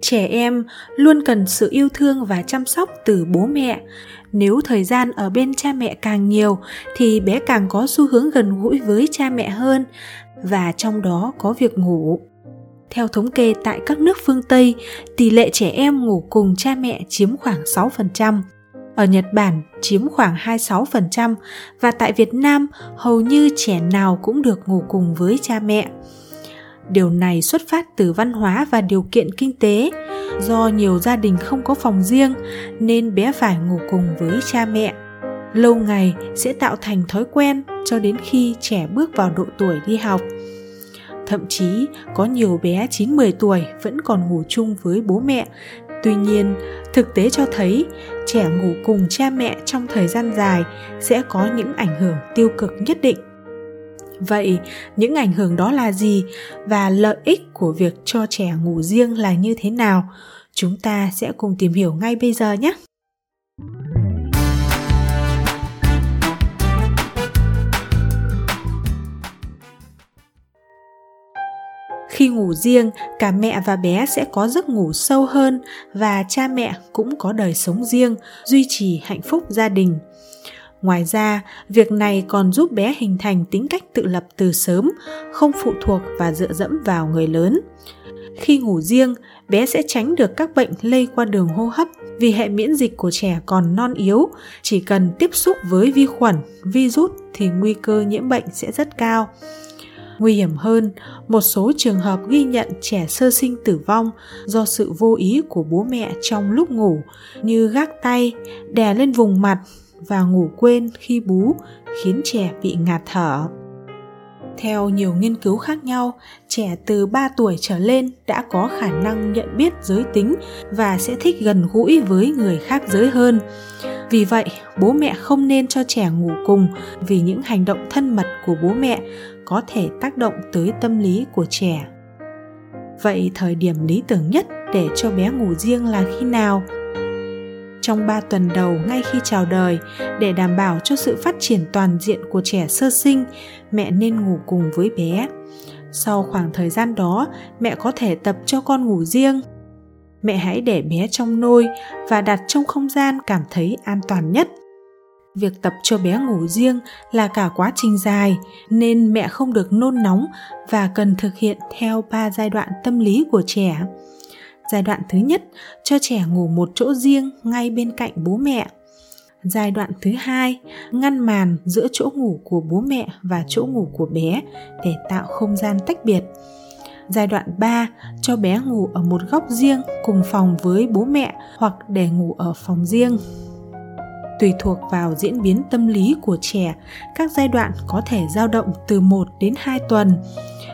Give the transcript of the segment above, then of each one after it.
trẻ em luôn cần sự yêu thương và chăm sóc từ bố mẹ nếu thời gian ở bên cha mẹ càng nhiều thì bé càng có xu hướng gần gũi với cha mẹ hơn và trong đó có việc ngủ theo thống kê tại các nước phương Tây, tỷ lệ trẻ em ngủ cùng cha mẹ chiếm khoảng 6%. Ở Nhật Bản chiếm khoảng 26% và tại Việt Nam hầu như trẻ nào cũng được ngủ cùng với cha mẹ. Điều này xuất phát từ văn hóa và điều kiện kinh tế. Do nhiều gia đình không có phòng riêng nên bé phải ngủ cùng với cha mẹ. Lâu ngày sẽ tạo thành thói quen cho đến khi trẻ bước vào độ tuổi đi học. Thậm chí có nhiều bé 9-10 tuổi vẫn còn ngủ chung với bố mẹ. Tuy nhiên, thực tế cho thấy trẻ ngủ cùng cha mẹ trong thời gian dài sẽ có những ảnh hưởng tiêu cực nhất định. Vậy, những ảnh hưởng đó là gì và lợi ích của việc cho trẻ ngủ riêng là như thế nào? Chúng ta sẽ cùng tìm hiểu ngay bây giờ nhé. khi ngủ riêng cả mẹ và bé sẽ có giấc ngủ sâu hơn và cha mẹ cũng có đời sống riêng duy trì hạnh phúc gia đình ngoài ra việc này còn giúp bé hình thành tính cách tự lập từ sớm không phụ thuộc và dựa dẫm vào người lớn. Khi ngủ riêng bé sẽ tránh được các bệnh lây qua đường hô hấp vì hệ miễn dịch của trẻ còn non yếu. Chỉ cần tiếp xúc với vi khuẩn virus thì nguy cơ nhiễm bệnh sẽ rất cao. Nguy hiểm hơn, một số trường hợp ghi nhận trẻ sơ sinh tử vong do sự vô ý của bố mẹ trong lúc ngủ như gác tay, đè lên vùng mặt và ngủ quên khi bú khiến trẻ bị ngạt thở. Theo nhiều nghiên cứu khác nhau, trẻ từ 3 tuổi trở lên đã có khả năng nhận biết giới tính và sẽ thích gần gũi với người khác giới hơn. Vì vậy, bố mẹ không nên cho trẻ ngủ cùng vì những hành động thân mật của bố mẹ có thể tác động tới tâm lý của trẻ. Vậy thời điểm lý tưởng nhất để cho bé ngủ riêng là khi nào? Trong 3 tuần đầu ngay khi chào đời, để đảm bảo cho sự phát triển toàn diện của trẻ sơ sinh, mẹ nên ngủ cùng với bé. Sau khoảng thời gian đó, mẹ có thể tập cho con ngủ riêng. Mẹ hãy để bé trong nôi và đặt trong không gian cảm thấy an toàn nhất việc tập cho bé ngủ riêng là cả quá trình dài nên mẹ không được nôn nóng và cần thực hiện theo ba giai đoạn tâm lý của trẻ giai đoạn thứ nhất cho trẻ ngủ một chỗ riêng ngay bên cạnh bố mẹ. Giai đoạn thứ hai ngăn màn giữa chỗ ngủ của bố mẹ và chỗ ngủ của bé để tạo không gian tách biệt. Giai đoạn 3 cho bé ngủ ở một góc riêng cùng phòng với bố mẹ hoặc để ngủ ở phòng riêng. Tùy thuộc vào diễn biến tâm lý của trẻ, các giai đoạn có thể dao động từ 1 đến 2 tuần.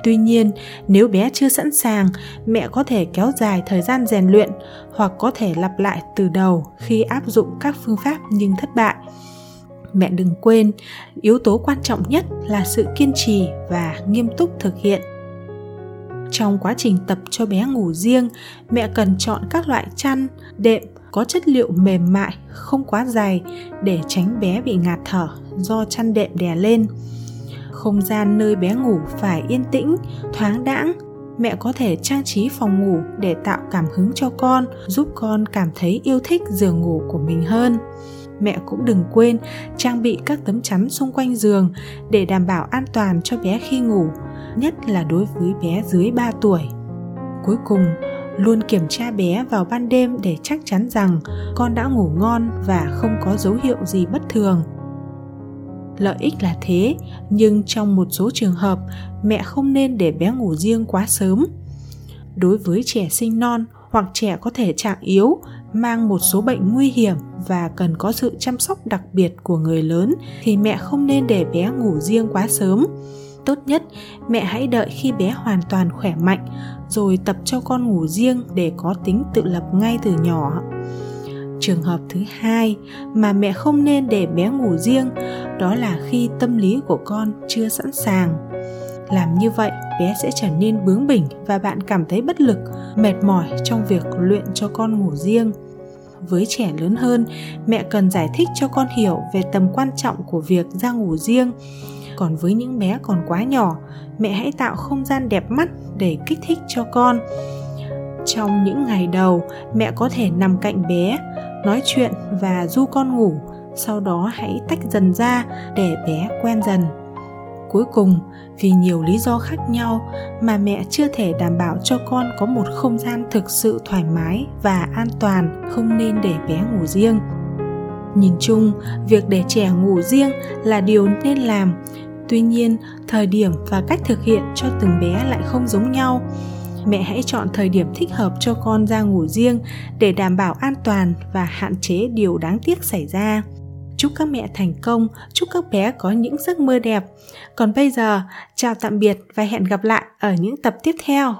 Tuy nhiên, nếu bé chưa sẵn sàng, mẹ có thể kéo dài thời gian rèn luyện hoặc có thể lặp lại từ đầu khi áp dụng các phương pháp nhưng thất bại. Mẹ đừng quên, yếu tố quan trọng nhất là sự kiên trì và nghiêm túc thực hiện trong quá trình tập cho bé ngủ riêng mẹ cần chọn các loại chăn đệm có chất liệu mềm mại, không quá dày để tránh bé bị ngạt thở do chăn đệm đè lên. Không gian nơi bé ngủ phải yên tĩnh, thoáng đãng. Mẹ có thể trang trí phòng ngủ để tạo cảm hứng cho con, giúp con cảm thấy yêu thích giường ngủ của mình hơn. Mẹ cũng đừng quên trang bị các tấm chắn xung quanh giường để đảm bảo an toàn cho bé khi ngủ, nhất là đối với bé dưới 3 tuổi. Cuối cùng, luôn kiểm tra bé vào ban đêm để chắc chắn rằng con đã ngủ ngon và không có dấu hiệu gì bất thường lợi ích là thế, nhưng trong một số trường hợp, mẹ không nên để bé ngủ riêng quá sớm. Đối với trẻ sinh non hoặc trẻ có thể trạng yếu, mang một số bệnh nguy hiểm và cần có sự chăm sóc đặc biệt của người lớn thì mẹ không nên để bé ngủ riêng quá sớm. Tốt nhất, mẹ hãy đợi khi bé hoàn toàn khỏe mạnh, rồi tập cho con ngủ riêng để có tính tự lập ngay từ nhỏ trường hợp thứ hai mà mẹ không nên để bé ngủ riêng, đó là khi tâm lý của con chưa sẵn sàng. Làm như vậy, bé sẽ trở nên bướng bỉnh và bạn cảm thấy bất lực, mệt mỏi trong việc luyện cho con ngủ riêng. Với trẻ lớn hơn, mẹ cần giải thích cho con hiểu về tầm quan trọng của việc ra ngủ riêng. Còn với những bé còn quá nhỏ, mẹ hãy tạo không gian đẹp mắt để kích thích cho con trong những ngày đầu mẹ có thể nằm cạnh bé, nói chuyện và du con ngủ, sau đó hãy tách dần ra để bé quen dần. Cuối cùng, vì nhiều lý do khác nhau mà mẹ chưa thể đảm bảo cho con có một không gian thực sự thoải mái và an toàn, không nên để bé ngủ riêng. Nhìn chung, việc để trẻ ngủ riêng là điều nên làm. Tuy nhiên, thời điểm và cách thực hiện cho từng bé lại không giống nhau mẹ hãy chọn thời điểm thích hợp cho con ra ngủ riêng để đảm bảo an toàn và hạn chế điều đáng tiếc xảy ra. Chúc các mẹ thành công, chúc các bé có những giấc mơ đẹp. Còn bây giờ, chào tạm biệt và hẹn gặp lại ở những tập tiếp theo.